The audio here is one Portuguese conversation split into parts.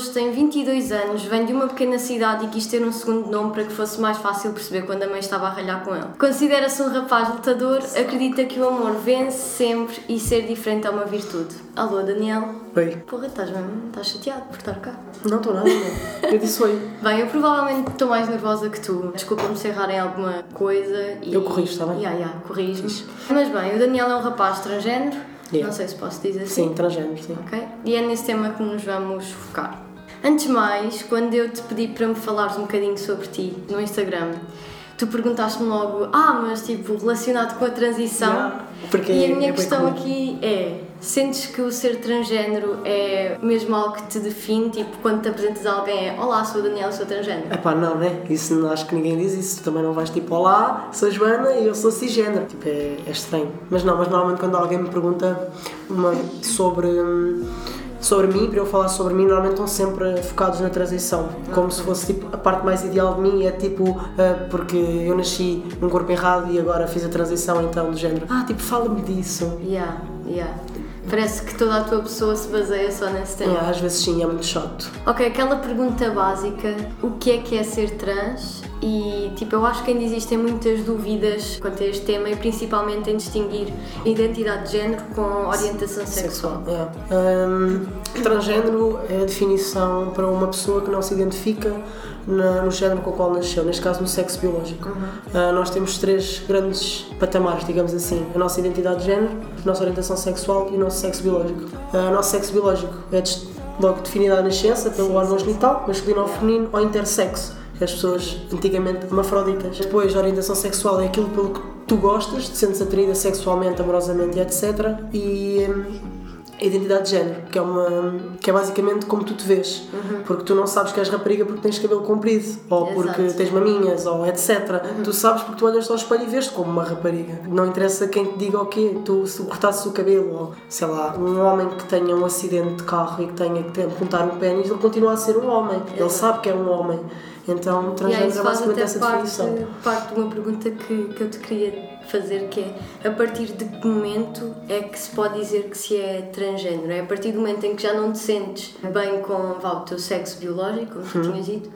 hoje tem 22 anos, vem de uma pequena cidade e quis ter um segundo nome para que fosse mais fácil perceber quando a mãe estava a ralhar com ele. Considera-se um rapaz lutador, acredita que o amor vence sempre e ser diferente é uma virtude. Alô, Daniel? Oi. Porra, estás mesmo? Estás chateado por estar cá? Não estou nada. Eu disse oi. Bem, eu provavelmente estou mais nervosa que tu. Desculpa-me se errar em alguma coisa. E... Eu corrijo, está bem? Yeah, yeah, corrijo-me. Mas bem, o Daniel é um rapaz transgênero. Yeah. Não sei se posso dizer assim. Sim, transgênero, sim. Ok? E é nesse tema que nos vamos focar. Antes de mais, quando eu te pedi para me falares um bocadinho sobre ti no Instagram, tu perguntaste-me logo, ah, mas tipo, relacionado com a transição. Yeah, porque e a é- minha é questão aqui é: sentes que o ser transgénero é mesmo algo que te define? Tipo, quando te apresentas a alguém, é Olá, sou o Daniel, sou transgénero. Epá, não, né? Isso não- acho que ninguém diz isso. Também não vais tipo, olá, sou Joana e eu sou cisgênero. Tipo, é, é estranho. Mas não, mas normalmente quando alguém me pergunta uma, sobre, hum, sobre mim, para eu falar sobre mim, normalmente estão sempre focados na transição. Como se fosse tipo, a parte mais ideal de mim é tipo, ah, porque eu nasci num corpo errado e agora fiz a transição então do género. Ah, tipo, fala-me disso. Yeah, yeah. Parece que toda a tua pessoa se baseia só nesse tema. É, às vezes sim, é muito chato. Ok, aquela pergunta básica: o que é que é ser trans? E tipo, eu acho que ainda existem muitas dúvidas quanto a este tema e principalmente em distinguir identidade de género com orientação sexual. É. Hum, transgênero é a definição para uma pessoa que não se identifica na- no género com o qual nasceu, neste caso no sexo biológico. Ah, nós temos três grandes patamares, digamos assim: a nossa identidade de género, a nossa orientação sexual e o nosso sexo biológico. Ah, o nosso sexo biológico é logo definido à nascença pelo órgão genital, masculino ou feminino, ou intersexo. As pessoas antigamente hermafroditas. Depois, a orientação sexual é aquilo pelo que tu gostas, te sentes atraída sexualmente, amorosamente etc. E hum, a identidade de género, que é, uma, que é basicamente como tu te vês. Porque tu não sabes que és rapariga porque tens cabelo comprido, ou porque Exato. tens maminhas, ou etc. Tu sabes porque tu olhas ao espelho e vês-te como uma rapariga. Não interessa quem te diga o quê, tu se cortasses o cabelo, ou sei lá, um homem que tenha um acidente de carro e que tenha que apontar um pênis, ele continua a ser um homem. Ele Exato. sabe que é um homem. Então, transgênero é basicamente essa parte, definição. parte de uma pergunta que, que eu te queria fazer, que é a partir de que momento é que se pode dizer que se é transgênero? É a partir do momento em que já não te sentes bem com vá, o teu sexo biológico, como tu Uhum. tinhas dito?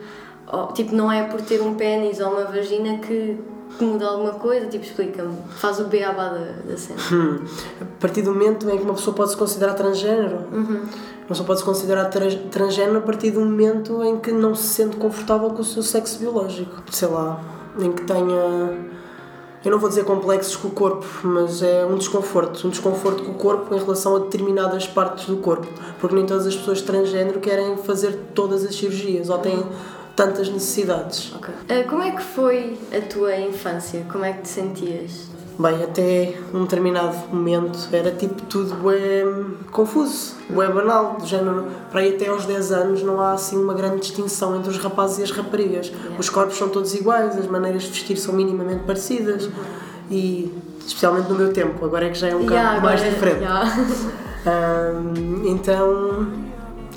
Ou, tipo, não é por ter um pênis ou uma vagina que, que muda alguma coisa? Tipo, explica-me. Faz o beabá da, da cena. Hum. A partir do momento em que uma pessoa pode se considerar transgênero, uma pessoa pode se considerar trans- transgênero a partir do momento em que não se sente confortável com o seu sexo biológico. Sei lá, em que tenha. Eu não vou dizer complexos com o corpo, mas é um desconforto. Um desconforto com o corpo em relação a determinadas partes do corpo. Porque nem todas as pessoas transgênero querem fazer todas as cirurgias ou têm tantas necessidades. Ok. Ah, como é que foi a tua infância? Como é que te sentias? Bem, até um determinado momento era tipo tudo é confuso, é banal, do género, para aí até aos 10 anos não há assim uma grande distinção entre os rapazes e as raparigas. Os corpos são todos iguais, as maneiras de vestir são minimamente parecidas e especialmente no meu tempo, agora é que já é um bocado Yeah, mais agora- diferente. yeah. Ahm, então,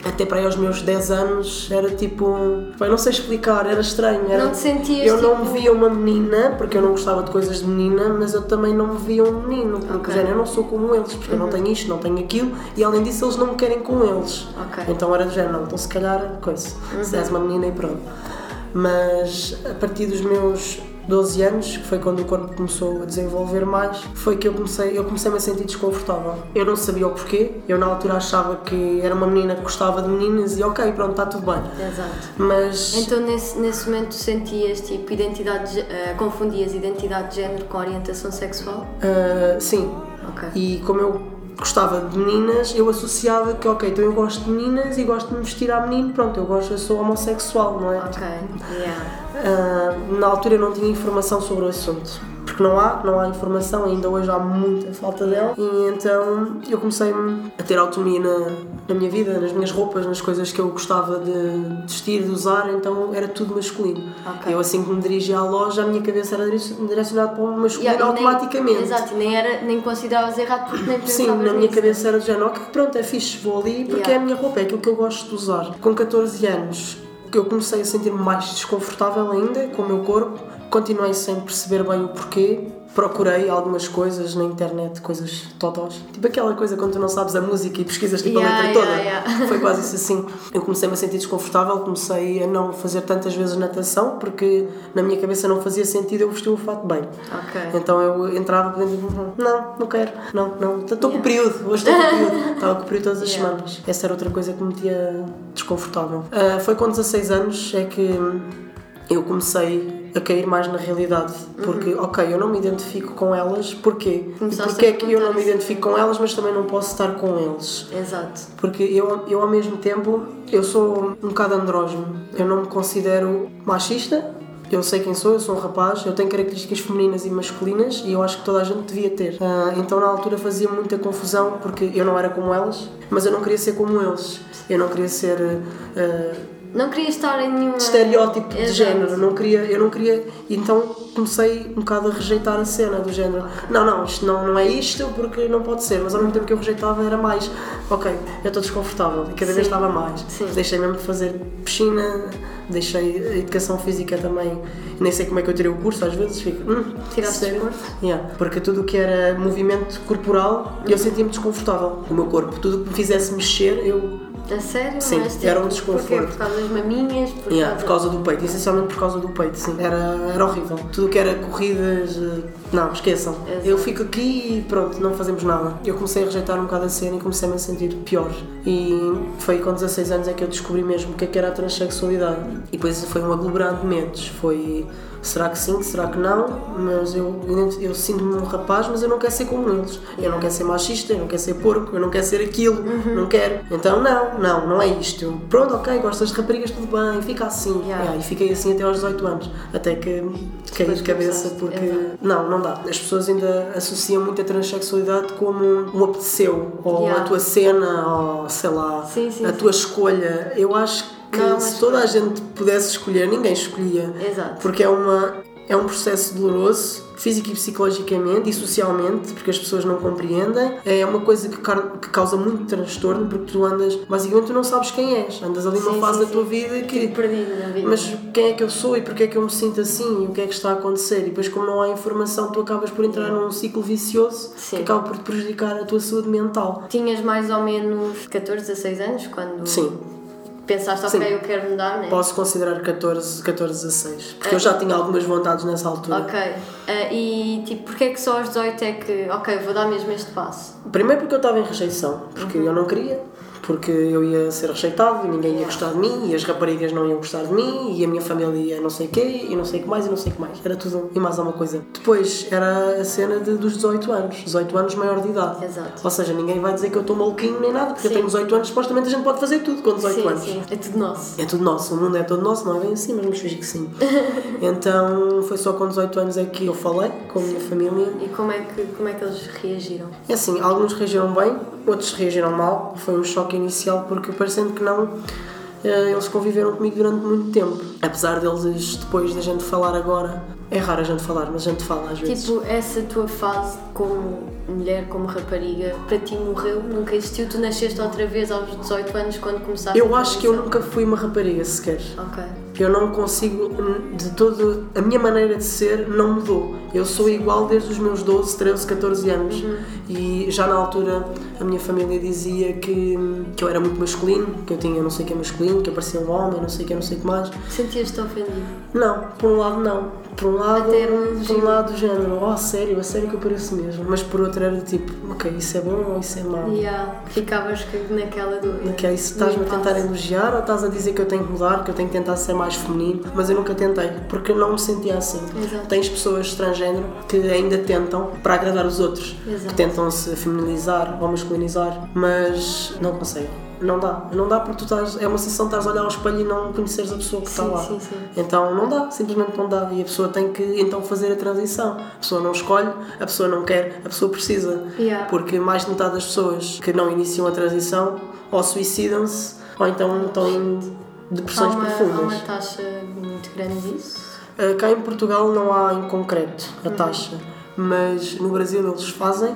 até para aí aos meus 10 anos era tipo. Bem, não sei explicar, era estranho. Era, Não te sentias, Eu não tipo- me via uma menina, porque eu não gostava de coisas de menina, mas eu também não me via um menino, porque Ok. Uhum. género, eu não sou como eles, porque eu não tenho isto, não tenho aquilo, e além disso eles não me querem com eles. Ok. Uhum. Então era do género, não, então se calhar, coisa, se és uma menina e pronto. Mas a partir dos meus 12 anos, que foi quando o corpo começou a desenvolver mais, foi que eu comecei, eu comecei -me a sentir desconfortável. Eu não sabia o porquê, eu na altura achava que era uma menina que gostava de meninas e ok, pronto, está tudo bem. Exato. Mas Então nesse, nesse momento sentias tipo identidade, de gé- eh, confundias identidade de género com orientação sexual? ah, sim, Ok. E como eu gostava de meninas, eu associava que, ok, então eu gosto de meninas e gosto de me vestir à menino, pronto, eu gosto, eu sou homossexual, não é? Ok, yeah. Ah, na altura eu não tinha informação sobre o assunto. Porque não há, não há informação, ainda hoje há muita falta dela. E então eu comecei a ter autonomia na, na minha vida, nas minhas roupas, nas coisas que eu gostava de vestir, de usar, então era tudo masculino. Ok. Eu assim que me dirigia à loja, a minha cabeça era direc- direcionada para o masculino Yeah, e nem- automaticamente. exato, nem, era, nem consideravas errado porque nem Sim, na minha nisso. cabeça era do género, ok, pronto, é fixe, vou ali porque Yeah. é a minha roupa, é aquilo que eu gosto de usar. Com 14 anos, eu comecei a sentir-me mais desconfortável ainda com o meu corpo, continuei sem perceber bem o porquê procurei algumas coisas na internet, coisas totós. Tipo aquela coisa quando tu não sabes a música e pesquisas tipo Yeah, a letra toda. yeah, yeah. Foi quase isso assim. Eu comecei-me a sentir desconfortável, comecei a não fazer tantas vezes natação porque na minha cabeça não fazia sentido eu vestir o fato bem. Ok. Então eu entrava por dentro e não, não quero, não, não, estou com o período, hoje estou com o período. Estava com o período todas as semanas. Essa era outra coisa que me tinha desconfortável. Ah, foi com 16 anos é que eu comecei a cair mais na realidade. Porque, ok, eu não me identifico com elas, porquê? E Uhum. Começaste a é que eu não me identifico com elas, mas também não posso estar com eles? Exato. Porque eu, eu ao mesmo tempo, eu sou um bocado andrógeno. Eu não me considero machista. Eu sei quem sou, eu sou um rapaz, eu tenho características femininas e masculinas e eu acho que toda a gente devia ter. Ah, então na altura fazia muita confusão porque eu não era como elas, mas eu não queria ser como eles. Eu não queria ser ah, Não queria estar em nenhuma. estereótipo de Exato. género, não queria, eu não queria, então comecei um bocado a rejeitar a cena do género. Não, não, isto não, não é isto porque não pode ser, mas ao mesmo tempo que eu rejeitava era mais, ok, eu estou desconfortável e cada Sim. vez estava mais. Sim. Deixei mesmo de fazer piscina, deixei a educação física também, nem sei como é que eu tirei o curso, às vezes fico, hum, Tiraste sério? desporto? Yeah, porque tudo o que era movimento corporal, eu sentia-me desconfortável com o meu corpo. Tudo o que me fizesse mexer, eu A sério? Sim, Mas, era um tipo, Porquê? desconforto. Por causa das maminhas? Por, Yeah, causa... por causa do peito, essencialmente por causa do peito, sim. Era, era horrível. Tudo que era corridas, eh, não, esqueçam. Exato. Eu fico aqui e pronto, não fazemos nada. Eu comecei a rejeitar um bocado a cena e comecei-me a sentir pior. E foi com 16 anos é que eu descobri mesmo o que é que era a transexualidade. E depois foi um aglomerado de medos. Foi será que sim, será que não? Mas eu, eu sinto-me um rapaz, mas eu não quero ser como eles. Eu não quero ser machista, eu não quero ser porco, eu não quero ser aquilo, não quero. Então não, não, não é isto. Eu, Pronto, ok, gostas de raparigas, tudo bem, fica assim. Yeah. Yeah, e fiquei assim até aos 18 anos. Até que caí de cabeça porque. exato. Não, não dá. As pessoas ainda associam muito a transexualidade como um apeteceu, ou Yeah. a tua cena, ou sei lá, Sim, sim, a sim. tua escolha. Eu acho que Não, se toda a gente pudesse escolher, ninguém escolhia. Exato. Porque é uma. É um processo doloroso, físico e psicologicamente e socialmente, porque as pessoas não compreendem. É uma coisa que, que causa muito transtorno, porque tu andas, basicamente, tu não sabes quem és. Andas ali numa Sim, fase sim, da tua sim. vida que. Perdido na vida. Mas quem é que eu sou e porque é que eu me sinto assim e o que é que está a acontecer? E depois, como não há informação, tu acabas por entrar num ciclo vicioso que acaba por te prejudicar a tua saúde mental. Tinhas mais ou menos 14, 16 anos quando Sim. Pensaste, ok, Sim. eu quero mudar, né? Posso considerar 14, 14 16, porque eu já tinha algumas vontades nessa altura. Ok. Ah, e tipo, porquê é que só aos 18 é que, ok, vou dar mesmo este passo? Primeiro porque eu estava em rejeição, porque eu não queria, porque eu ia ser rejeitado e ninguém ia gostar de mim, e as raparigas não iam gostar de mim, e a minha família ia não sei o quê, e não sei o que mais, e não sei o que mais. Era tudo e mais alguma coisa. Depois era a cena de, dos 18 anos, 18 anos maior de idade. Exato. Ou seja, ninguém vai dizer que eu estou maluquinho nem nada, porque eu Sim. tenho 18 anos, supostamente a gente pode fazer tudo com 18 sim, anos. sim. É tudo nosso. É tudo nosso, o mundo é todo nosso, não é bem assim, mas vamos fingir que sim. então foi só com 18 anos é que eu falei com a minha família E como é que, como é que eles reagiram? é assim, alguns reagiram bem, outros reagiram mal. Foi um choque inicial porque parecendo que não, eh, eles conviveram comigo durante muito tempo. Apesar deles, depois da gente falar agora, é raro a gente falar, mas a gente fala às vezes. Tipo, essa tua fase como mulher, como rapariga, para ti morreu? Nunca existiu? Tu nasceste outra vez aos 18 anos quando começaste eu a acho que eu nunca fui uma rapariga sequer. Ok. Eu não consigo, de todo, a minha maneira de ser não mudou. Eu sou igual desde os meus 12, 13, 14 anos. E já na altura a minha família dizia que, que eu era muito masculino, que eu tinha não sei o que é masculino, que eu parecia um homem, não sei o que, não sei o que mais. Sentias-te ofendido? Não, por um lado não. Por um lado, Até um por um lado do género, oh sério, a sério que eu pareço mesmo. Mas por outro era tipo, ok, isso é bom ou isso é mau? Yeah. Ficavas que- naquela dúvida. Que é isso, estás-me a tentar elogiar ou estás a dizer que eu tenho que mudar, que eu tenho que tentar ser mais feminino, mas eu nunca tentei, porque eu não me sentia assim. Exato. Tens pessoas transgênero que ainda tentam para agradar os outros, Exato. que tentam se feminilizar ou masculinizar, mas não conseguem. Não dá, não dá porque tu estás, é uma sensação de estás a olhar ao espelho e não conheceres a pessoa que está Sim, lá. sim, sim. Então não dá, simplesmente não dá. E a pessoa tem que então fazer a transição. A pessoa não escolhe, a pessoa não quer, a pessoa precisa. Yeah. Porque mais de metade das pessoas que não iniciam a transição ou suicidam-se ou então estão em Há depressões uma, há profundas. uma taxa muito grande disso? Uh, Cá em Portugal não há em concreto Uhum. a taxa, mas no Brasil eles fazem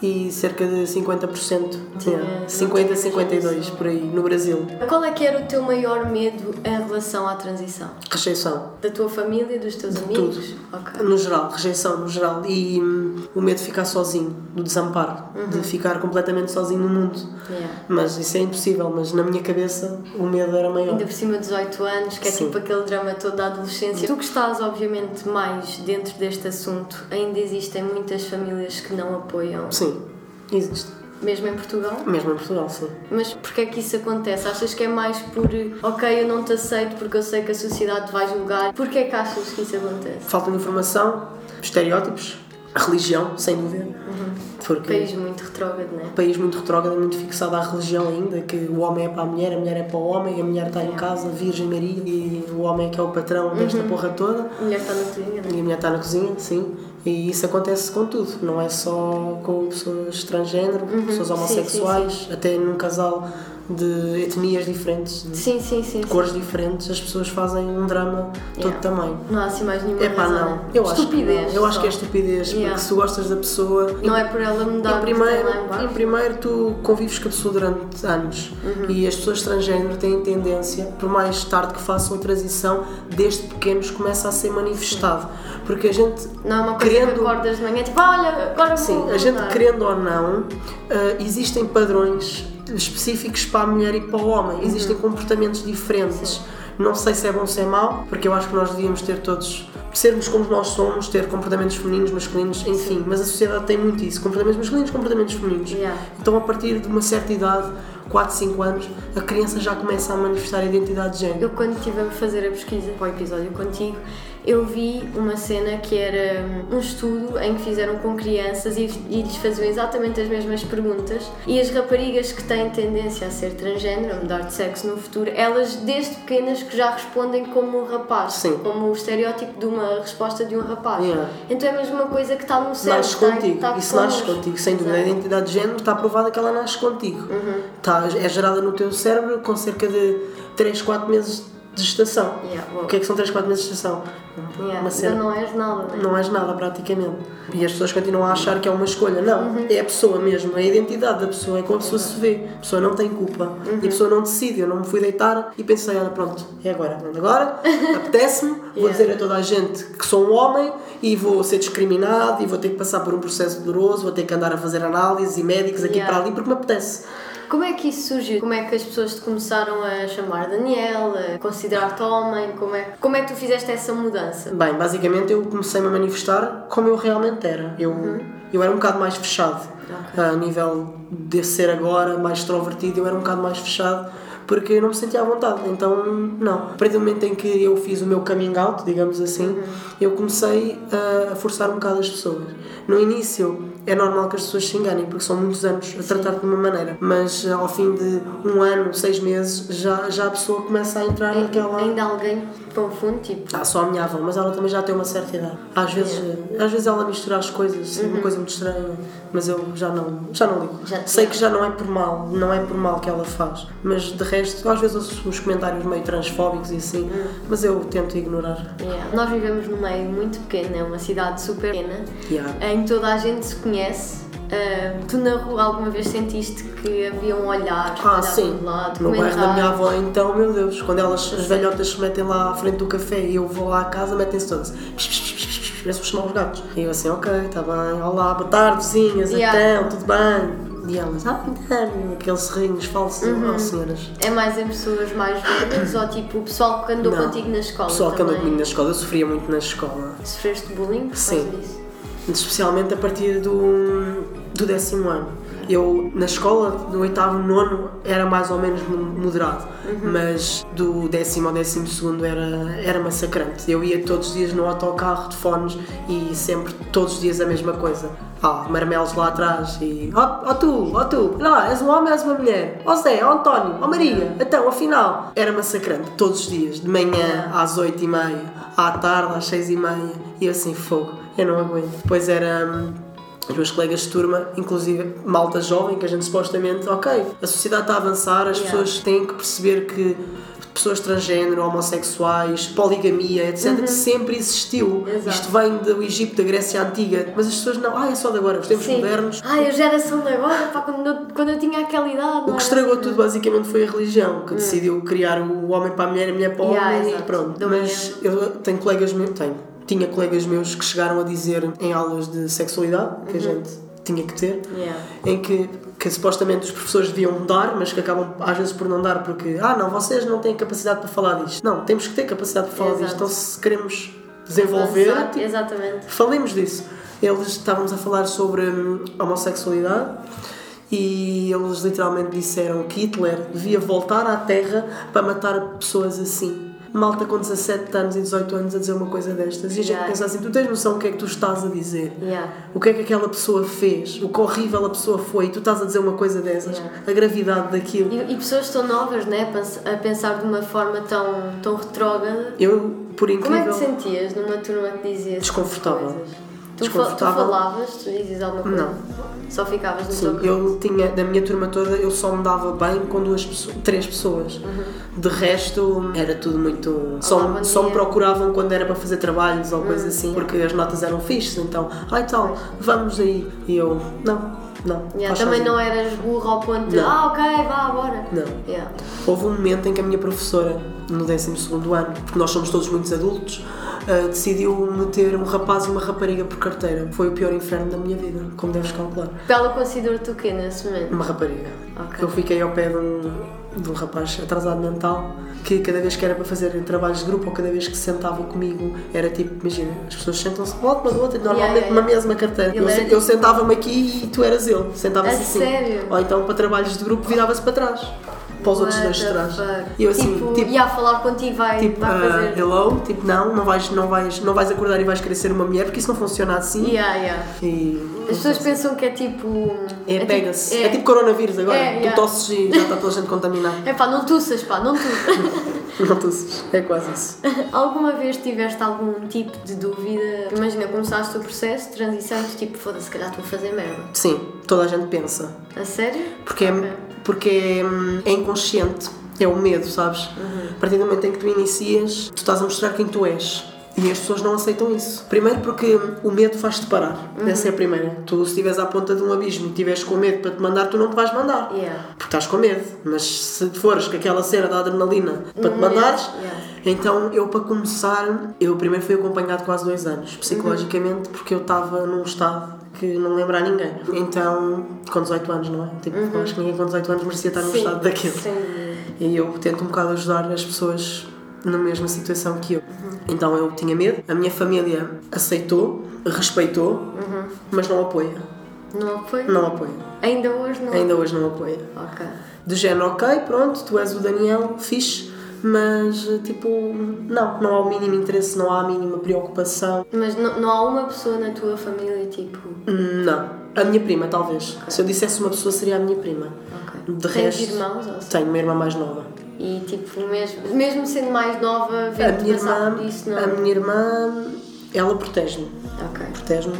e cerca de 50%, Tinha- yeah, não 50, tinha 52 rejeição. por aí, no Brasil. Qual é que era o teu maior medo em relação à transição? Rejeição. Da tua família, dos teus amigos? Ok. No geral, rejeição no geral. E hum, o medo de ficar sozinho, do desamparo, de ficar completamente sozinho no mundo. Yeah. Mas isso é impossível, mas na minha cabeça o medo era maior. Ainda por cima de 18 anos, que é Sim. tipo aquele drama todo da adolescência. Tu que estás, obviamente, mais dentro deste assunto, ainda existem muitas famílias que não apoiam, Sim, existe. mesmo em Portugal? Mesmo em Portugal, sim. Mas porquê é que isso acontece? Achas que é mais por, ok, eu não te aceito porque eu sei que a sociedade vai julgar? Porquê é que achas que isso acontece? Falta de informação, estereótipos, a religião, sem dúvida. Porque País muito retrógrado, não é? país muito retrógrado, muito fixado à religião ainda, que o homem é para a mulher, a mulher é para o homem, a mulher está em casa, Virgem Maria, e o homem é que é o patrão desta porra toda. A mulher está na cozinha, não é? E a mulher está na cozinha, sim. E isso acontece com tudo, não é só com pessoas transgênero, pessoas Sim, homossexuais, até num casal de etnias diferentes, de Sim, sim, sim. sim. cores diferentes, as pessoas fazem um drama todo Yeah. tamanho. Não há assim mais nenhuma É pá, razão. não. Eu acho que Estupidez. Eu acho que é estupidez, Yeah. porque se gostas da pessoa. Não é por ela mudar Em primeiro, em em primeiro, tu convives com a pessoa durante anos Uhum. e as pessoas transgênero têm tendência, por mais tarde que façam a transição, desde pequenos começa a ser manifestado. Porque a gente, Não é uma coisa querendo, que acordas de manhã, tipo, olha, agora sim, a gente mudar. querendo ou não, ah, existem padrões específicos para a mulher e para o homem, existem Uhum. comportamentos diferentes. Não sei se é bom ou se é mau, porque eu acho que nós devíamos ter todos, sermos como nós somos, ter comportamentos femininos, masculinos, enfim, mas a sociedade tem muito isso, comportamentos masculinos, comportamentos femininos. Yeah. Então, a partir de uma certa idade, 4, 5 anos, a criança já começa a manifestar a identidade de género. Eu quando estive a fazer a pesquisa para o episódio contigo, eu vi uma cena que era um estudo em que fizeram com crianças e, e lhes faziam exatamente as mesmas perguntas e as raparigas que têm tendência a ser transgênero, a mudar de sexo no futuro, elas desde pequenas que já respondem como um rapaz, Sim. como o estereótipo de uma resposta de um rapaz. Yeah. Então é a mesma coisa que está no cérebro. Nasce contigo, está isso nasce contigo, sem dúvida. A identidade de género está provada que ela nasce contigo. Uhum. Está, é gerada no teu cérebro com cerca de 3, 4 meses de gestação. Yeah, wow. O que é que são 3, 4 meses de gestação? Yeah, Uma cena. Não és nada, né? Não és nada praticamente. E as pessoas continuam a achar que é uma escolha. Não, Uhum. é a pessoa mesmo, é a identidade da pessoa, é como a pessoa se vê. A pessoa não tem culpa. Uhum. E a pessoa não decide. Eu não me fui deitar e pensei, olha, pronto, é agora. Pronto, Agora apetece-me, vou Yeah. dizer a toda a gente que sou um homem e vou ser discriminado e vou ter que passar por um processo doloroso, vou ter que andar a fazer análises e médicos aqui Yeah. para ali porque me apetece. Como é que isso surgiu? Como é que as pessoas te começaram a chamar Daniel, a considerar-te homem? Como é, como é que tu fizeste essa mudança? Bem, basicamente eu comecei-me a manifestar como eu realmente era. Eu, eu era um bocado mais fechado. A nível de ser agora mais extrovertido, eu era um bocado mais fechado porque eu não me sentia à vontade. Então, não. A partir do momento em que eu fiz o meu coming out, digamos assim, eu comecei a forçar um bocado as pessoas. No início, é normal que as pessoas se enganem, porque são muitos anos a tratar de uma maneira. Mas ao fim de um ano, seis meses, já, já a pessoa começa a entrar naquela. Ainda alguém confunde, tipo, Ah, só a minha avó, mas ela também já tem uma certa idade. Às vezes, às vezes ela mistura as coisas, uma coisa muito estranha, mas eu já não, já não ligo. Já- Sei que já não é por mal, não é por mal que ela faz, mas de resto, às vezes ouço uns comentários meio transfóbicos e assim, mas eu tento ignorar. yeah. nós vivemos num meio muito pequeno, é uma cidade super pequena, Yeah. em que toda a gente se conhece. Ah, tu na rua alguma vez sentiste que havia um olhar Ah, sim. lado, No bairro da minha avó, então, meu Deus, quando elas, as velhotas se metem lá à frente do café e eu vou lá à casa, metem-se todas. Parece chamar os gatos. E eu assim, ok, está bem, olá, boa tarde, vizinhas, Yeah. então, tudo bem? E elas, ah, então, aqueles serrinhos falsos, Uhum. oh, senhoras. É mais em pessoas mais velhas ou tipo o pessoal que andou Não. contigo na escola? O pessoal que andou também? comigo na escola, eu sofria muito na escola. Sofreste bullying Sim. disso? Especialmente a partir do, do décimo ano. Eu, na escola, do oitavo, nono, era mais ou menos mo- moderado, mas do décimo ao décimo segundo era, era massacrante. Eu ia todos os dias no autocarro de fones e sempre, todos os dias, a mesma coisa. Ah, marmelos lá atrás e. Ó oh, tu, ó tu, olha lá, és um homem ou és uma mulher? Ó Zé, ó António, ó Maria, então, afinal. Era massacrante, todos os dias, de manhã às oito e meia, à tarde às seis e meia, e assim, fogo, eu não aguento. Depois era. hum, Os meus colegas de turma, inclusive malta jovem, que a gente supostamente, ok, a sociedade está a avançar, as Yeah. pessoas têm que perceber que pessoas transgênero, homossexuais, poligamia, etc., sempre existiu. Uhum. Exato. Isto vem do Egito, da Grécia Antiga, mas as pessoas não, ah, é só de agora, os tempos Sim. modernos. Ai, a geração de agora, pá, quando eu, quando eu tinha aquela idade. O que estragou tudo basicamente foi a religião, que decidiu criar o homem para a mulher e a mulher para o. Yeah, homem e exato. pronto. Do Mas eu tenho colegas meus, tenho, tinha colegas meus que chegaram a dizer em aulas de sexualidade, que Uhum. a gente tinha que ter, Yeah. em que, que supostamente os professores deviam dar, mas que acabam às vezes por não dar porque, ah não, vocês não têm capacidade para falar disto. Não, temos que ter capacidade para falar Exato. disto. Então se queremos desenvolver, Exato, tipo, Exatamente. Falemos disso. Eles estávamos a falar sobre hum, homossexualidade e eles literalmente disseram que Hitler devia voltar à Terra para matar pessoas assim. Malta com 17 anos e 18 anos a dizer uma coisa destas. E a gente Yeah. pensa assim: tu tens noção do que é que tu estás a dizer? Yeah. O que é que aquela pessoa fez? O que horrível a pessoa foi? E tu estás a dizer uma coisa dessas? Yeah. A gravidade daquilo. E, e pessoas tão novas, né, a pensar de uma forma tão, tão retrógrada. Eu, por Como é que incrível. te sentias numa turma que dizia Desconfortável. coisas? Tu, tu falavas, tu dizias alguma coisa? Não. Só ficavas no Sim, teu eu tinha, da minha turma toda, eu só me dava bem com duas pessoas, três pessoas. De resto, era tudo muito. Só, Uhum. bom só me. Uhum. procuravam quando era para fazer trabalhos ou coisa assim, porque as notas eram fixes. Então, ai tal, vamos aí. E eu, não, não. Yeah, também sozinho. não eras burro ao ponto de, Não. ah, ok, vá, bora. Não. Yeah. Houve um momento em que a minha professora, no 12 ano, porque nós somos todos muitos adultos, ah, decidiu meter um rapaz e uma rapariga por carteira. Foi o pior inferno da minha vida, como deves calcular. Ela considera-te o quê nesse momento? Uma rapariga. Ok. Eu fiquei ao pé de um, de um rapaz atrasado mental que cada vez que era para fazer trabalhos de grupo ou cada vez que se sentava comigo era tipo, imagina, as pessoas sentam-se de lado uma do outro, normalmente Yeah, yeah, yeah. mesma carteira. Eu, era se- tipo- eu sentava-me aqui e tu eras ele, sentava-se assim. sério? Ou então para trabalhos de grupo virava-se para trás, para os outros dois trás. E eu assim, tipo, tipo, falar contigo, vai, tipo vai ah, fazer. hello, tipo não, não vais, não, vais, não vais acordar e vais querer ser uma mulher porque isso não funciona assim. Yeah, yeah. E, As pessoas pensam que é tipo. é, pega-se. tipo- É, tipo coronavírus agora. É, tu yeah. tosses e já está toda a gente contaminada. É pá, não tussas, pá, não tussas. Não tosses. É quase isso. Alguma vez tiveste algum tipo de dúvida? Imagina, começaste o processo de transição e tu tipo, foda-se, se calhar estou a fazer merda. Sim, toda a gente pensa. A sério? Porque é, Ok. porque é, é inconsciente. É o medo, sabes? Uhum. A partir do momento em que tu inicias, tu estás a mostrar quem tu és. E as pessoas não aceitam isso. Primeiro porque o medo faz-te parar. Uhum. Essa é a primeira. Tu, se estiveres à ponta de um abismo e estiveres com medo para te mandar, tu não te vais mandar. Yeah. Porque estás com medo. Mas se fores com aquela cena da adrenalina para te mandares, Uhum. Yeah. então eu para começar, eu primeiro fui acompanhado quase dois anos, psicologicamente, porque eu estava num estado que não lembra a ninguém. Então, com 18 anos, não é? Tipo, eu acho que ninguém com 18 anos merecia estar num Uhum. Sim, estado daquele. dúvida. E eu tento um bocado ajudar as pessoas na mesma situação que eu. Então eu tinha medo, a minha família aceitou, respeitou, mas não apoia. Não foi? Não apoia. Ainda hoje não? Ainda hoje não apoia. Ok. De género, ok, pronto, tu és o Daniel, fixe, mas tipo, não, não há o mínimo interesse, não há a mínima preocupação. Mas não, não há uma pessoa na tua família tipo. Não. A minha prima, talvez. Se eu dissesse uma pessoa, seria a minha prima. Ok. De Tens resto, irmãos ou assim? tenho uma irmã mais nova. E tipo, mesmo, mesmo sendo mais nova, minha passar irmã, por isso, não? a minha irmã, ela protege-me. Ok. protege-me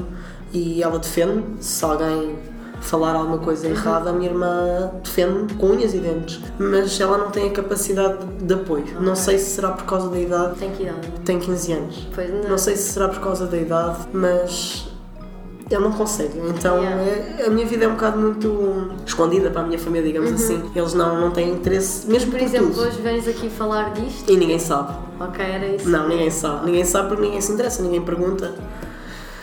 e ela defende-me. Se alguém falar alguma coisa Uhum. errada, a minha irmã defende-me com unhas e dentes. Mas ela não tem a capacidade de apoio. Não sei se será por causa da idade. Tem que idade? Tem 15 anos. Pois não. Não sei se será por causa da idade, mas ele não consegue. Então Yeah. é- a minha vida é um bocado muito escondida para a minha família, digamos assim. Eles não, não têm interesse, mesmo Por por exemplo, tudo. hoje vens aqui falar disto. E ninguém sabe. Ok, era isso. Não, ninguém sabe. Ninguém sabe porque ninguém se interessa, ninguém pergunta.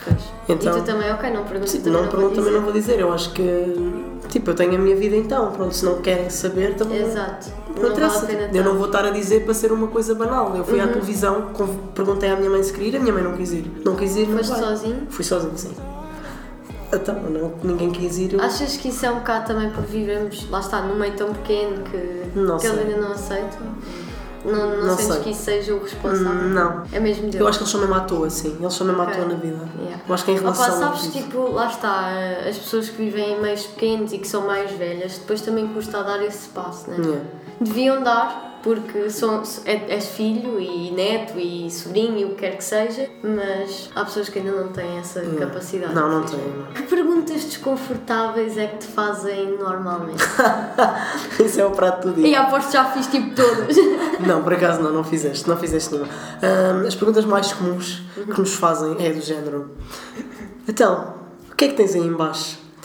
Pois. Então- e tu também, ok, não perguntas Sim, também não não pergunto, também não vou dizer. Eu acho que, tipo, eu tenho a minha vida então. Pronto, se não querem saber, também. Exato. Não, Não, vale interessa. a pena eu não vou estar a dizer para ser uma coisa banal. Eu fui à televisão, perguntei à minha mãe se queria ir, a minha mãe não quis ir. Não quis ir, Foste sozinho? Fui sozinho, sim. Então, não, ninguém quis ir. Eu... Achas que isso é um bocado também por vivermos, lá está, num meio tão pequeno que, Não que eles ainda não aceitam? Não, não, Não sentes sei. que isso seja o responsável? Hum, não. É mesmo deles? Eu acho que eles são mesmo à toa, sim. Eles são mesmo à Ok. toa na vida. Yeah. Eu acho que em Opa, relação a sabes, tudo. tipo, lá está, as pessoas que vivem em meios pequenos e que são mais velhas, depois também custa a dar esse passo, né? Yeah. Deviam dar, porque são, é- és filho e neto e sobrinho e o que quer que seja, mas há pessoas que ainda não têm essa capacidade. Não, não não. Que perguntas desconfortáveis é que te fazem normalmente? Isso é o prato do dia. e aposto já fiz tipo todas. Não, por acaso não, não fizeste, não fizeste nenhuma. Ahm, as perguntas mais comuns que nos fazem é do género. Então, o que é que tens aí em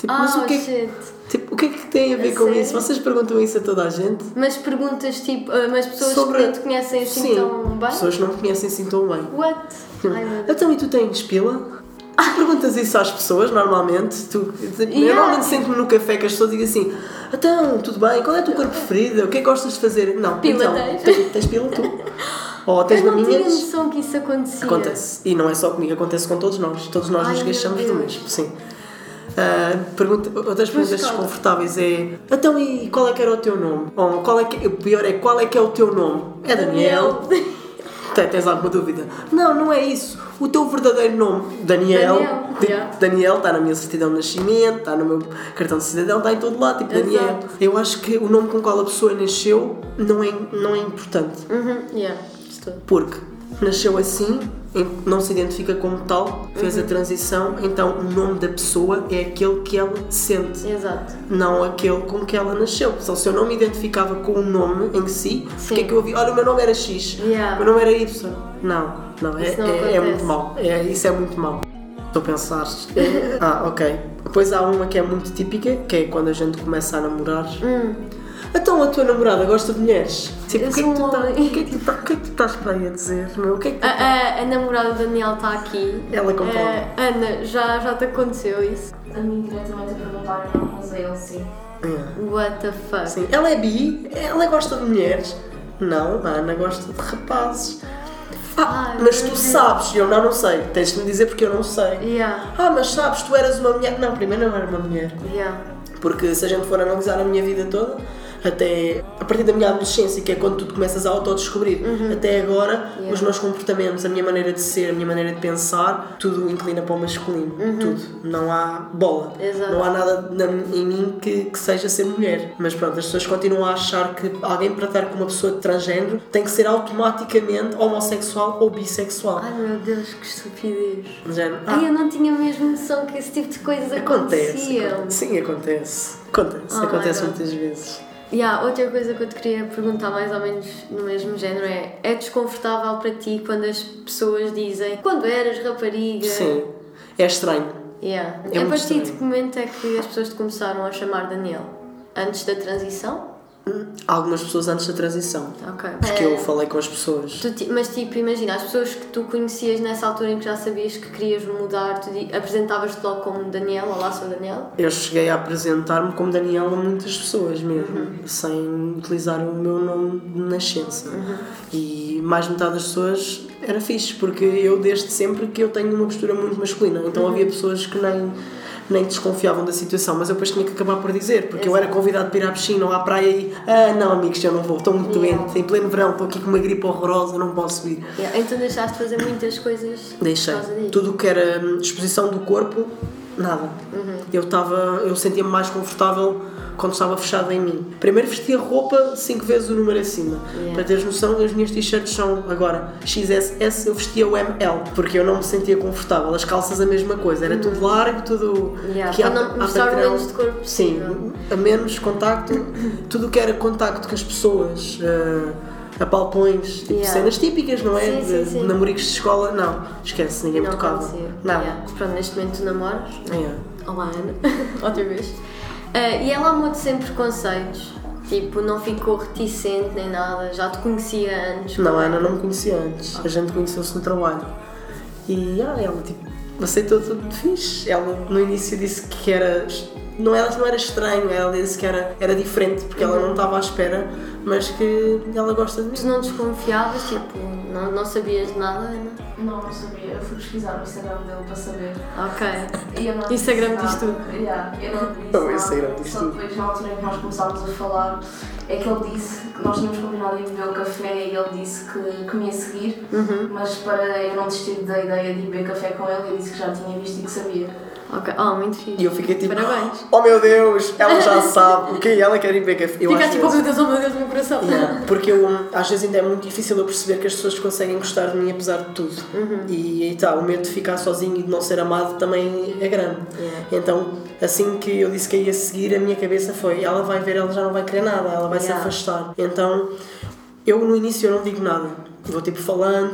Tipo, mas Ah, o que, é que, tipo, o que é que tem a ver A com sério? isso? Vocês perguntam isso a toda a gente? Mas perguntas tipo, ah, mas pessoas Sobre- que não te conhecem assim Sim, tão bem? pessoas que não me conhecem assim tão bem. What? Ai Deus. Então, e tu tens pila? Tu perguntas isso às pessoas normalmente? Tu, eu Yeah. normalmente sento-me no café que as pessoas digam assim: Então, tudo bem? Qual é a tua cor preferida? O que é que gostas de fazer? Não, Pila então, tens? tens, tens pila tu? Ou tens Eu não tinha noção que isso acontecia. Acontece. E não é só comigo, acontece com todos nós. Todos nós Ai, nos queixamos do mesmo. Sim. Ah, pergunta, outras perguntas desconfortáveis é então e qual é que era o teu nome? Ou qual é que, o pior é qual é que é o teu nome? É Daniel. Te- Tens alguma dúvida? Não, não é isso. O teu verdadeiro nome, Daniel. Daniel, Tipo, yeah. Daniel está na minha certidão de nascimento, está no meu cartão de cidadão, está em todo lado, tipo Daniel. Exato. Eu acho que o nome com o qual a pessoa nasceu não é, não é importante. Uhum, yeah, estou. Porque nasceu assim, não se identifica como tal, fez Uhum. a transição, então o nome da pessoa é aquele que ela sente, Exato. não aquele com que ela nasceu. Se o seu nome identificava com o nome em si, porque é que eu ouvi? Olha, o meu nome era X, Yeah. o meu nome era Y. Não, não, é, não é, é muito mau. É, isso é muito mau. Estou a pensar. ah, ok. Depois há uma que é muito típica, que é quando a gente começa a namorar. Então a tua namorada gosta de mulheres? Tipo, o que, é que tu tá- o que é que tu tá- o que é que tu estás para aí a dizer? Meu? O que é que tu A, a, a namorada do Daniel está aqui. Ela comprova. Ah, Ana, já, já te aconteceu isso? A mim diretamente a perguntar não, mas a ele sim. É. What the fuck? Sim, ela é bi, ela gosta de mulheres. Não, a Ana gosta de rapazes. Ah, Ai, mas tu sabes, eu não, não sei. Tens de me dizer porque eu não sei. Yeah, Ah, mas sabes, tu eras uma mulher. Não, primeiro não era uma mulher. yeah. Porque se a gente for analisar a minha vida toda, até a partir da minha adolescência, que é quando tu começas a autodescobrir, até agora, Uhum. Yeah. os meus comportamentos, a minha maneira de ser, a minha maneira de pensar, tudo inclina para o masculino. Tudo. Não há bola. Uhum. Exato. Não há nada na- em mim que, que seja ser mulher. Mas pronto, as pessoas continuam a achar que alguém para estar com uma pessoa de transgênero tem que ser automaticamente homossexual ou bissexual. Ai meu Deus, que estupidez. Já- ah, Ai, eu não tinha mesmo noção que esse tipo de coisas acontece, aconteciam. acontece. Sim, acontece. Acontece, Oh acontece muitas vezes. Yeah, outra coisa que eu te queria perguntar mais ou menos no mesmo género é é desconfortável para ti quando as pessoas dizem quando eras rapariga? Sim, é estranho. Yeah. É a partir de estranho. que momento é que as pessoas te começaram a chamar Daniel? Antes da transição? Algumas pessoas antes da transição. Ok. Porque Eh, eu falei com as pessoas. tu mas tipo, imagina, as pessoas que tu conhecias nessa altura em que já sabias que querias mudar, tu apresentavas-te logo como Daniel, olá sou Daniel? Eu cheguei a apresentar-me como Daniel a muitas pessoas mesmo, Uhum. sem utilizar o meu nome de nascença. Uhum. E mais metade das pessoas era fixe, porque eu desde sempre que eu tenho uma postura muito masculina. Então Uhum. havia pessoas que nem, nem desconfiavam da situação, mas eu depois tinha que acabar por dizer, porque eu era convidado para ir à piscina ou à praia e ah não amigos, eu não vou, estou muito Yeah. doente, em pleno verão, estou aqui com uma gripe horrorosa, não posso ir. Yeah. Então deixaste de fazer muitas coisas Deixei. por causa disso? Tudo o que era hum, exposição do corpo, nada. Eu estava, eu sentia-me mais confortável quando estava fechado em mim. Primeiro vestia roupa 5 vezes o número acima. Yeah. Para teres noção, as minhas t-shirts são agora XSS, eu vestia o ML, porque eu não me sentia confortável. As calças a mesma coisa, era tudo largo, tudo Yeah, que à- não mostrar menos de corpo Sim, a menos contacto, tudo o que era contacto com as pessoas. eh, apalpões, tipo Yeah. cenas típicas, não é? Sim, sim, de sim. namoricos de escola, não, esquece, ninguém me Não tocava. Nada. Yeah. Pronto, neste momento tu namoras. Yeah. Olá, Ana. Outra vez. Ah, e ela amou-te sem preconceitos. Tipo, não ficou reticente nem nada. Já te conhecia antes. Não, a? Ana não me conhecia antes. A gente conheceu-se no trabalho. E ah, ela, tipo, aceitou tudo fixe. Ela no início disse que era. Não era, não era estranho, ela disse que era, era diferente, porque ela não estava à espera, mas que ela gosta de Tu mim. não desconfiavas, tipo, não, não sabias de nada, Ana? Não, não sabia. Eu fui pesquisar o Instagram dele para saber. Ok. E eu não Instagram disse diz tudo. Yeah, eu não disse nada. Instagram diz Só tudo. depois, na altura em que nós começámos a falar, é que ele disse que nós tínhamos combinado em beber o café e ele disse que, que me ia seguir, mas para eu não desistir da ideia de ir beber café com ele, eu disse que já tinha visto e que sabia. Ok, oh, muito fixe. E eu fiquei tipo, Parabéns. oh meu Deus, ela já sabe o que ela quer café. Eu Fica tipo, oh meu Deus, oh meu Deus, meu coração. Yeah, Porque eu, às vezes ainda é muito difícil eu perceber que as pessoas conseguem gostar de mim apesar de tudo. E, e tá, o medo de ficar sozinho e de não ser amado também é grande. Então, assim que eu disse que ia seguir, a minha cabeça foi: ela vai ver, ela já não vai querer nada, ela vai se Yeah. afastar. Então, eu no início eu não digo nada. Vou tipo falando,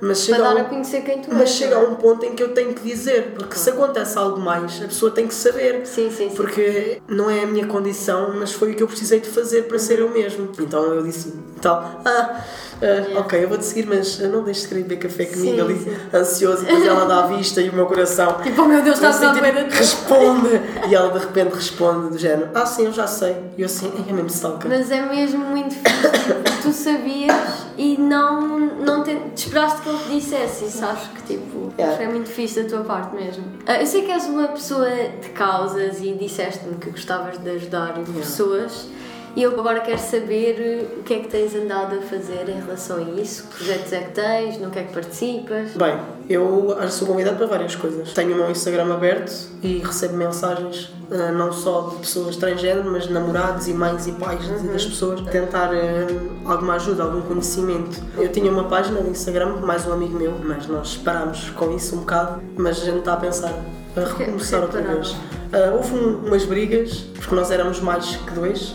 mas chega Para a dar um- a conhecer quem tu és. mas chega a não é? um ponto em que eu tenho que dizer, porque se acontece algo mais, a pessoa tem que saber. Sim, sim, sim. Porque não é a minha condição, mas foi o que eu precisei de fazer para ser eu mesmo. Então eu disse tal, ah, ah, ok, eu vou-te seguir, mas não deixes de querer beber café comigo Sim, ali, sim. ansioso, e depois ela dá a vista e o meu coração. Tipo, oh meu Deus, está assim, a tipo, responde! E ela de repente responde do género, ah sim, eu já sei. E eu assim, é mesmo stalker. Mas é mesmo muito fixe. tipo, tu sabias e não, não te, esperaste que ele te dissesse. Sabes que tipo, Yeah. é muito fixe da tua parte mesmo. Ah, eu sei que és uma pessoa de causas e disseste-me que gostavas de ajudar pessoas. E eu agora quero saber o que é que tens andado a fazer em relação a isso. Que projetos é que tens? No que é que participas? Bem, eu sou convidado para várias coisas. Tenho o meu Instagram aberto e recebo mensagens ah, não só de pessoas transgênero, mas de namorados e mães e pais de- das pessoas tentar ah, alguma ajuda, algum conhecimento. Eu tinha uma página no Instagram, mais um amigo meu, mas nós parámos com isso um bocado, mas a gente está a pensar a Porquê- recomeçar porquê outra vez. Ah, houve um- umas brigas, porque nós éramos mais que dois.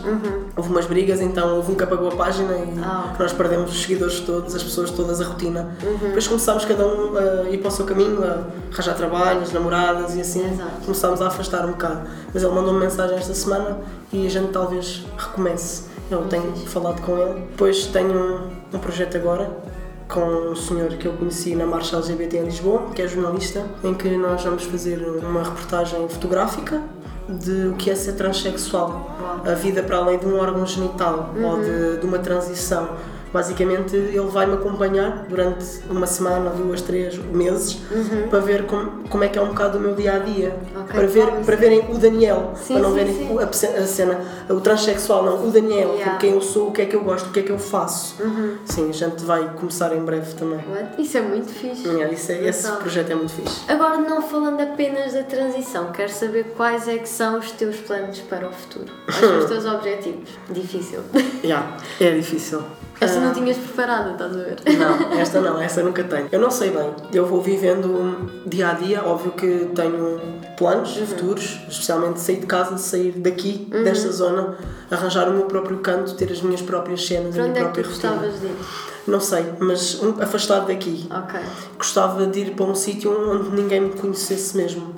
Houve umas brigas, então houve um que apagou a página e Uhum. Ah, nós perdemos os seguidores todos, as pessoas todas, a rotina. Uhum. Depois começámos cada um a ir para o seu caminho, a arranjar trabalhos, namoradas e assim. Exato. Começámos a afastar um bocado. Mas ele mandou-me mensagem esta semana e a gente talvez recomece. Eu tenho falado com ele. Depois tenho um, um projeto agora com um senhor que eu conheci na Marcha LGBT em Lisboa, que é jornalista, em que nós vamos fazer uma reportagem fotográfica de o que é ser transexual, a vida para além de um órgão genital ou de, de uma transição. Basicamente, ele vai-me acompanhar durante uma semana, duas, três meses para ver como é que é um bocado o meu dia a dia. Ok, para, ver, para verem o Daniel, Sim, para não sim, verem sim. a, cena, o transexual, não, o Daniel, Yeah. quem eu sou, o que é que eu gosto, o que é que eu faço. Uhum. Sim, a gente vai começar em breve também. What? Isso é muito fixe. Yeah, isso é- esse projeto é muito fixe. Agora, não falando apenas da transição, quero saber quais é que são os teus planos para o futuro. Quais são os teus objetivos? Difícil. Yeah, é difícil. Esta Ah, não tinhas preparada, estás a ver? Não, esta não, essa nunca tenho. Eu não sei bem. Eu vou vivendo dia a dia, óbvio que tenho planos Uhum. futuros, especialmente sair de casa, sair daqui, Uhum. desta zona, arranjar o meu próprio canto, ter as minhas próprias cenas, Para a minha é própria rotina. gostavas de ir? Não sei, mas um, afastado daqui. Ok. Gostava de ir para um sítio onde ninguém me conhecesse mesmo,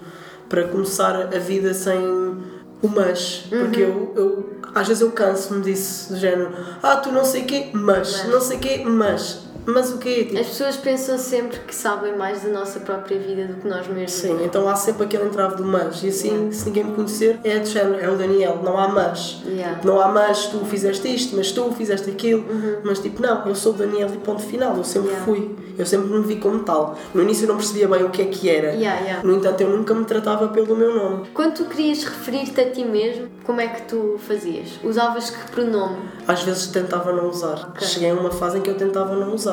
para começar a vida sem o mas, porque Uhum. eu, eu às vezes eu canso-me disso, do género, ah, tu não sei quê, mas, Mas. não sei quê, mas, mas o quê? Tipo, As pessoas pensam sempre que sabem mais da nossa própria vida do que nós mesmos. Sim, então há sempre aquele entrave do mas. E assim, Yeah. se ninguém me conhecer, é género, é o Daniel, não há mas. Yeah. Não há mas, tu fizeste isto, mas tu fizeste aquilo. Uhum. Mas tipo, não, eu sou o Daniel e ponto final, eu sempre Yeah. fui. Eu sempre me vi como tal. No início eu não percebia bem o que é que era. No entanto, eu nunca me tratava pelo meu nome. Quando tu querias referir-te a ti mesmo, como é que tu fazias? Usavas que pronome? Às vezes tentava não usar. Ok. Cheguei a uma fase em que eu tentava não usar.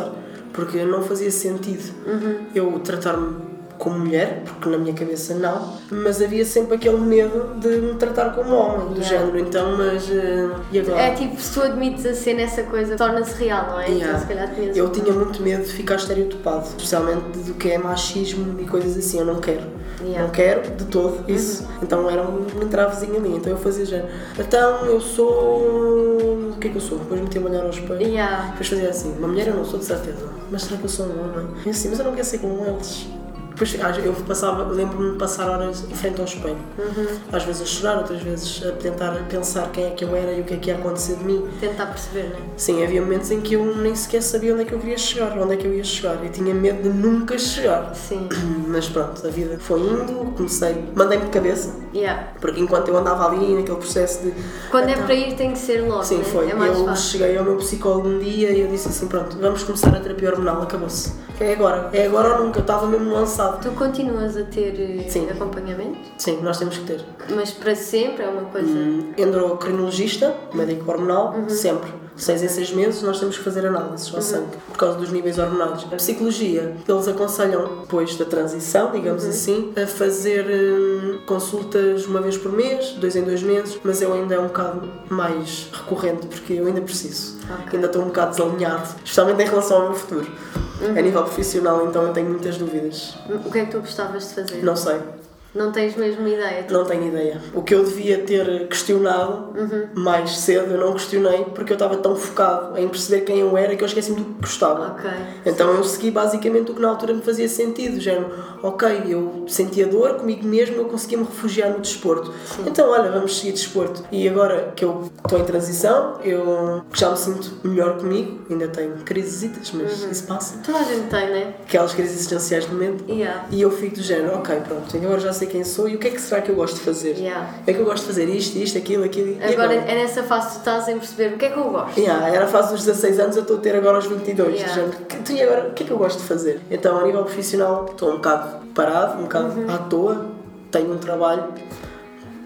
Porque não fazia sentido Uhum. eu tratar-me como mulher, porque na minha cabeça não, mas havia sempre aquele medo de me tratar como homem, do Yeah. género. Então, mas. eh, e agora? É tipo, se tu admites a cena, essa coisa torna-se real, não é? Yeah. Então, se calhar tinhas Eu tinha muito medo de ficar estereotipado, especialmente do que é machismo e coisas assim. Eu não quero. Yeah. Não quero de todo isso. Então era um entravezinho ali. Então eu fazia já. Então eu sou. O que é que eu sou? Depois metia-me a olhar ao espelho. Yeah. Depois fazia assim: uma mulher eu não sou de certeza. Mas será que eu sou um homem? E assim, mas eu não quero ser como eles. Depois eu passava, lembro-me de passar horas em frente ao espelho. Uhum. Às vezes a chorar, outras vezes a tentar pensar quem é que eu era e o que é que ia acontecer de mim. Tentar perceber, não é? Sim, havia momentos em que eu nem sequer sabia onde é que eu queria chegar, onde é que eu ia chegar. E tinha medo de nunca chegar. Sim. Mas pronto, a vida foi indo, comecei, mandei-me de cabeça, Yeah. porque enquanto eu andava ali naquele processo de. Quando é Então, para ir, tem que ser logo, Sim, né? foi. É eu fácil. cheguei ao meu psicólogo um dia e eu disse assim: pronto, vamos começar a terapia hormonal, acabou-se. É agora, é agora ou nunca, eu estava mesmo lançado. Tu continuas a ter eh, Sim. acompanhamento? Sim, nós temos que ter. Mas para sempre é uma coisa. Hum, endocrinologista, médico hormonal, sempre. Seis em seis meses nós temos que fazer análises ao sangue por causa dos níveis hormonais. A psicologia, eles aconselham, depois da transição, digamos assim, a fazer hum, consultas uma vez por mês, dois em dois meses, mas eu ainda é um bocado mais recorrente porque eu ainda preciso. Ok. Ainda estou um bocado desalinhado, especialmente em relação ao meu futuro. A nível profissional, então eu tenho muitas dúvidas. O que é que tu gostavas de fazer? Não sei. Não tens mesmo ideia? Não tenho ideia. O que eu devia ter questionado mais cedo, eu não questionei porque eu estava tão focado em perceber quem eu era que eu esqueci-me do que gostava. Ok. Então eu segui basicamente o que na altura me fazia sentido, género, ok, eu sentia dor comigo mesmo, eu conseguia me refugiar no desporto. Então, olha, vamos seguir desporto. E agora que eu estou em transição, eu já me sinto melhor comigo, ainda tenho crisesitas, mas isso passa. Toda a gente tem, né? Aquelas crises existenciais de momento. Yeah. E eu fico do género, ok, pronto, agora já sei quem sou e o que é que será que eu gosto de fazer? Yeah. É que eu gosto de fazer isto, isto, aquilo, aquilo Agora é nessa fase que tu estás em perceber o que é que eu gosto. Yeah, era a fase dos 16 anos, eu estou a ter agora aos 22. Yeah. Yeah. Tu e agora, o que é que eu gosto de fazer? Então, a nível profissional, estou um bocado parado, um bocado Uhum. à toa. Tenho um trabalho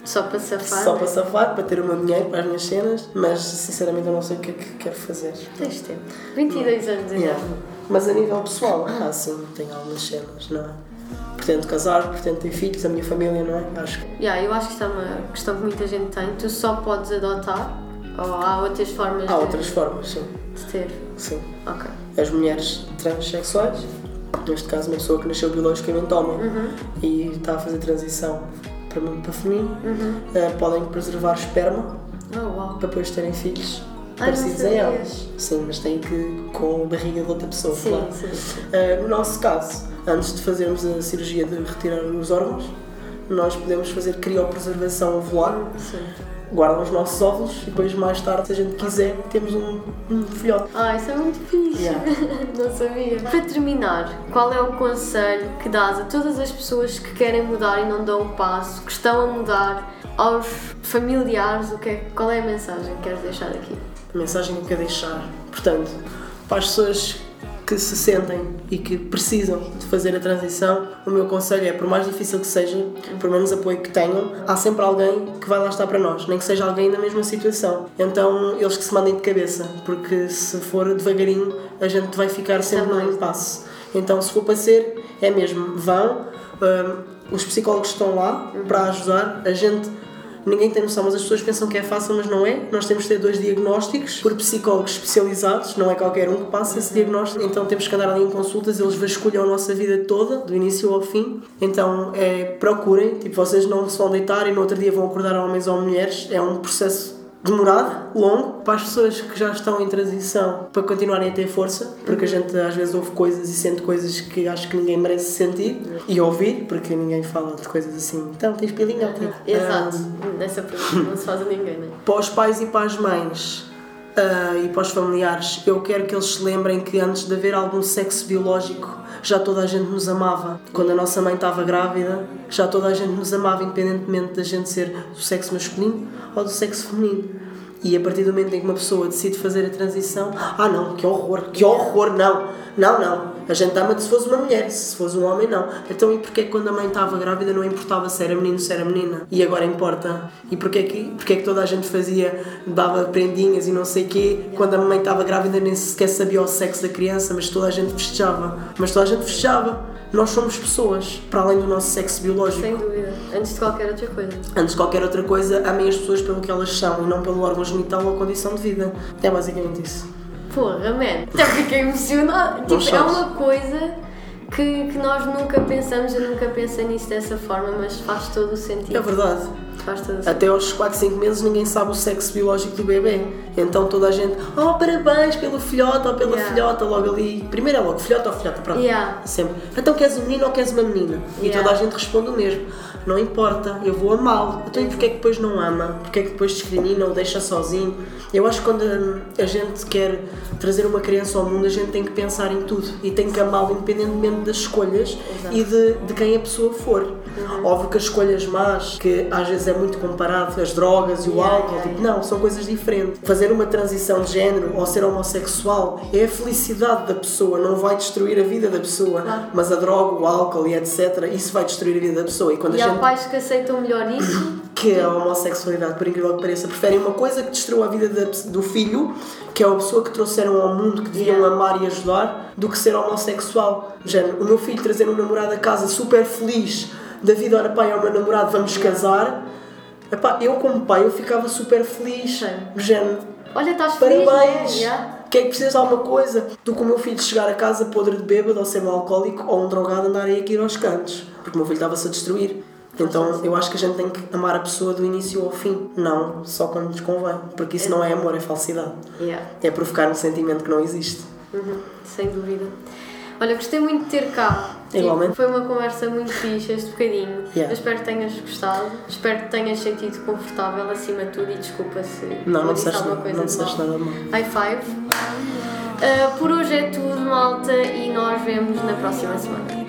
Só para safar. só né? para safar, para ter o meu dinheiro, para as minhas cenas, mas sinceramente eu não sei o que é que quero fazer. Tens tempo. 22 anos ainda. Yeah. Mas a nível pessoal, ah, sim, tenho algumas cenas, não é? Pretendo casar, pretendo ter filhos, a minha família, não é? Acho que Yeah, eu acho que isto é uma questão que muita gente tem. Tu só podes adotar ou há outras formas há de, outras formas, sim. de ter. sim. Ok. as mulheres transexuais, neste caso uma pessoa que nasceu biologicamente homem Uhum. e está a fazer transição para, para feminino, Uhum. eh, podem preservar esperma Oh, uau. para depois terem filhos parecidos a sabias. elas. Sim, mas têm que com a barriga de outra pessoa, Sim, claro. sim, sim. Eh, no nosso caso, antes de fazermos a cirurgia de retirar os órgãos, nós podemos fazer criopreservação ovular, sim. guardam os nossos óvulos e depois mais tarde, se a gente quiser, temos um, um filhote. Ah, isso é muito fixe. Yeah. Não sabia. Para terminar, qual é o conselho que dás a todas as pessoas que querem mudar e não dão o passo, que estão a mudar, aos familiares, o que é, qual é a mensagem que queres deixar aqui? A mensagem que eu quero deixar. Portanto, para as pessoas que se sentem e que precisam de fazer a transição, o meu conselho é, por mais difícil que seja, por menos apoio que tenham, há sempre alguém que vai lá estar para nós, nem que seja alguém na mesma situação. Então, eles que se mandem de cabeça, porque se for devagarinho, a gente vai ficar sempre num impasse. Então, se for para ser, é mesmo, vão, hum, os psicólogos estão lá para ajudar, a gente Ninguém tem noção, mas as pessoas pensam que é fácil, mas não é. Nós temos de ter dois diagnósticos por psicólogos especializados, não é qualquer um que passa esse diagnóstico. Então temos que andar ali em consultas, eles vasculham a nossa vida toda, do início ao fim. Então é, procurem, tipo, vocês não se vão deitar e no outro dia vão acordar homens ou mulheres. É um processo demorado, longo, para as pessoas que já estão em transição, para continuarem a ter força, porque a gente às vezes ouve coisas e sente coisas que acho que ninguém merece sentir e ouvir, porque ninguém fala de coisas assim. Então, tens pilinha? Ok. Exato. Ah, Nessa pergunta não se faz a ninguém, né? para os pais e para as mães ah, e para os familiares, eu quero que eles se lembrem que antes de haver algum sexo biológico, já toda a gente nos amava. Quando a nossa mãe estava grávida, já toda a gente nos amava, independentemente da gente ser do sexo masculino ou do sexo feminino. E a partir do momento em que uma pessoa decide fazer a transição, ah não, que horror, que horror, não, não, não. A gente ama-te se fosse uma mulher, se fosse um homem, não. Então e porquê que quando a mãe estava grávida não importava se era menino, se era menina? E agora importa? E porquê que, porquê que toda a gente fazia, dava prendinhas e não sei quê, quando a mãe estava grávida nem sequer sabia o sexo da criança, mas toda a gente festejava. Mas toda a gente festejava. Nós somos pessoas, para além do nosso sexo biológico. Antes de qualquer outra coisa. Antes de qualquer outra coisa, amem as pessoas pelo que elas são e não pelo órgão genital ou condição de vida. É basicamente isso. Porra, man. Até fiquei emocionada. Tipo, é uma coisa que, que nós nunca pensamos, eu nunca pensei nisso dessa forma, mas faz todo o sentido. É verdade. Faz todo o sentido. Até aos 4, 5 meses ninguém sabe o sexo biológico do bebê. Então toda a gente, oh parabéns pelo filhote ou pela Yeah. filhota, logo ali. Primeiro é logo, filhote ou filhota, pronto. Yeah. Sempre. Então queres um menino ou queres uma menina? E Yeah. toda a gente responde o mesmo. Não importa, eu vou amá-lo. Então e porquê é que depois não ama? Porquê é que depois discrimina ou deixa sozinho? Eu acho que quando hum, a gente quer trazer uma criança ao mundo, a gente tem que pensar em tudo e tem que amá-lo independentemente das escolhas Exato. e de, de quem a pessoa for. Óbvio que as escolhas más, que às vezes é muito comparado, as drogas e o Yeah, álcool, yeah, tipo, não, são coisas diferentes. Fazer uma transição de género ou ser homossexual é a felicidade da pessoa, não vai destruir a vida da pessoa, Claro. mas a droga, o álcool e etc, isso vai destruir a vida da pessoa. E quando a gente pais que aceitam melhor isso. que é a homossexualidade, por incrível que pareça, preferem uma coisa que destruiu a vida da- do filho, que é a pessoa que trouxeram ao mundo, que deviam Yeah. amar e ajudar, do que ser homossexual. Género, o meu filho trazer um namorado a casa super feliz, da vida, olha pai, é o meu namorado, vamos casar. Epá, eu como pai, eu ficava super feliz. Género, Olha, estás feliz, parabéns! né? Yeah. Que é que precisas de alguma coisa? Do que o meu filho chegar a casa podre de bêbado ou ser um alcoólico ou um drogado andarem aqui aos cantos. Porque o meu filho estava-se a destruir. Então eu acho que a gente tem que amar a pessoa do início ao fim, não só quando nos convém. Porque isso não é amor, é falsidade. Yeah. É provocar um sentimento que não existe. Uhum, sem dúvida. Olha, gostei muito de ter cá. Igualmente. Tipo, Foi uma conversa muito fixe este bocadinho. Yeah. Eu espero que tenhas gostado. Espero que tenhas sentido confortável acima de tudo e desculpa se Não, não disse disseste alguma coisa não disseste nada mal. High five. Uh, por hoje é tudo, malta, e nós vemos na próxima semana.